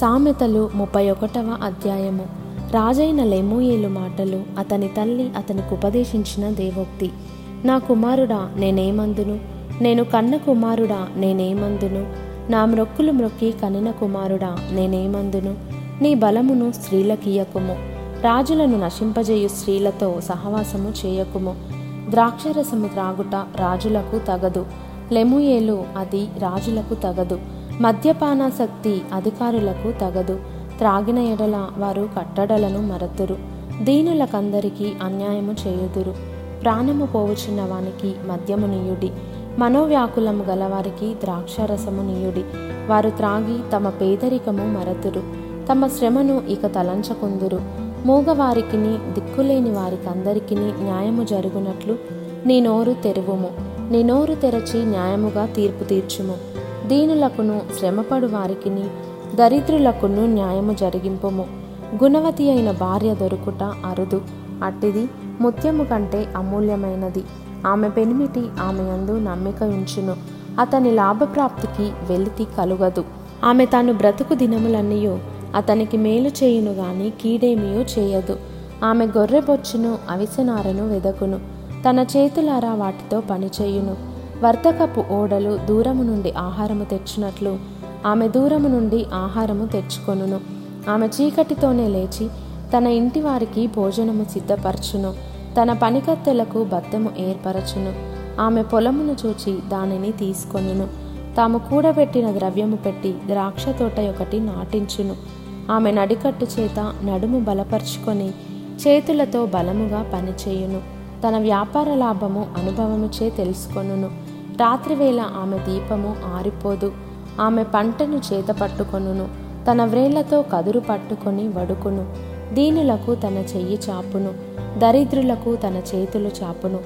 సామెతలు ముప్పై ఒకటవ అధ్యాయము. రాజైన లెమూయేలు మాటలు అతని తల్లి అతనికి ఉపదేశించిన దేవోక్తి. నా కుమారుడా నేనేమందును? నేను కన్న కుమారుడా నేనేమందును? నా మ్రొక్కులు మ్రొక్కి కనిన కుమారుడా నేనేమందును? నీ బలమును స్త్రీలకియకుము రాజులను నశింపజేయు స్త్రీలతో సహవాసము చేయకుము. ద్రాక్షరసము త్రాగుట రాజులకు తగదు. లెముయేలు అది రాజులకు తగదు. మద్యపానాసక్తి అధికారులకు తగదు. త్రాగిన ఎడల వారు కట్టడలను మరతురు. దీనులకందరికీ అన్యాయము చేయుదురు. ప్రాణము పోవుచున్న వానికి మద్యము నీయుడి. మనోవ్యాకులము గలవారికి ద్రాక్షరసము నీయుడి. వారు త్రాగి తమ పేదరికము మరతురు. తమ శ్రమను ఇక తలంచకుందురు. మూగవారికిని దిక్కులేని వారికందరికీ న్యాయము జరుగునట్లు నీ నోరు తెరువుము. నీ నోరు తెరచి న్యాయముగా తీర్పు తీర్చుము. దీనులకును శ్రమపడు వారికిని దరిద్రులకును న్యాయము జరిగింపుము. గుణవతి అయిన భార్య దొరుకుట అరుదు. అట్టిది ముత్యము కంటే అమూల్యమైనది. ఆమె పెనిమిటి ఆమె యందు నమ్మిక ఉంచును. అతని లాభప్రాప్తికి వెలితి కలుగదు. ఆమె తాను బ్రతుకు దినములన్నయో అతనికి మేలు చేయును గాని కీడేమియో చేయదు. ఆమె గొర్రెబొచ్చును అవిసెనారను వెదకును. తన చేతులారా వాటితో పనిచేయును. వర్తకపు ఓడలు దూరము నుండి ఆహారము తెచ్చినట్లు. ఆమె దూరము నుండి ఆహారము తెచ్చుకొనును. ఆమె చీకటితోనే లేచి తన ఇంటి వారికి భోజనము సిద్ధపరచును. తన పనికత్తెలకు బద్దము ఏర్పరచును. ఆమె పొలమును చూచి దానిని తీసుకొనును. తాము కూడబెట్టిన ద్రవ్యము పెట్టి ద్రాక్ష తోట ఒకటి నాటించును. ఆమె నడికట్టు చేత నడుము బలపరుచుకొని చేతులతో బలముగా పనిచేయును. తన వ్యాపార లాభము అనుభవముచే తెలుసుకొనును. రాత్రివేళ ఆమె దీపము ఆరిపోదు. ఆమె పంటను చేత పట్టుకొనును. తన వ్రేళ్ళతో కదురు పట్టుకొని వడుకును. దీనులకు తన చెయ్యి చాపును. దరిద్రులకు తన చేతులు చాపును.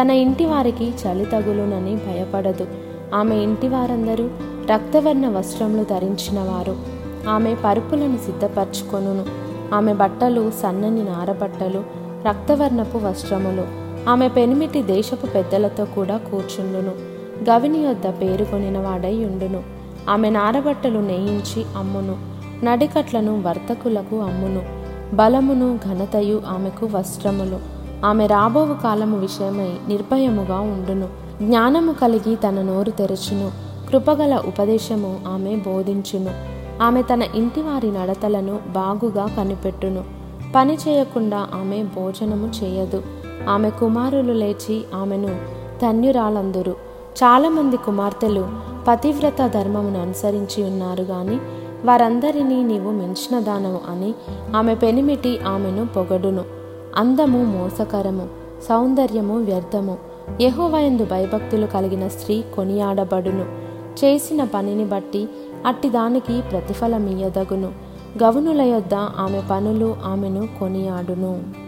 తన ఇంటి వారికి చలి తగులునని భయపడదు. ఆమె ఇంటి వారందరూ రక్తవర్ణ వస్త్రములు ధరించిన వారు ఆమె పరుపులను సిద్ధపరచుకొనును. ఆమె బట్టలు సన్నని నారబట్టలు రక్తవర్ణపు వస్త్రములు. ఆమె పెనిమిటి దేశపు పెద్దలతో కూడా కూర్చుండును. గవిని యొద్ద పేరుకొనిన వాడై ఉండును. ఆమె నారబట్టలు నేయించి అమ్మును. నడికట్లను వర్తకులకు అమ్మును. బలమును ఘనతయు ఆమెకు వస్త్రములు. ఆమె రాబోవు కాలము విషయమై నిర్భయముగా ఉండును. జ్ఞానము కలిగి తన నోరు తెరచును. కృపగల ఉపదేశము ఆమె బోధించును. ఆమె తన ఇంటి వారి నడతలను బాగుగా కనిపెట్టును. పని చేయకుండా ఆమె భోజనము చేయదు. ఆమె కుమారులు లేచి ఆమెను ధన్యురాలందురు. చాలామంది కుమార్తెలు పతివ్రత ధర్మమును అనుసరించి ఉన్నారు గాని వారందరినీ నీవు మించిన దానము అని ఆమె పెనిమిటి ఆమెను పొగడును. అందము మోసకరము సౌందర్యము వ్యర్థము. యహోవయందు భయభక్తులు కలిగిన స్త్రీ కొనియాడబడును. చేసిన పనిని బట్టి అట్టి దానికి ప్రతిఫలమియ్యదగును. గవునుల యొద్ద ఆమె పనులు ఆమెను కొనియాడును.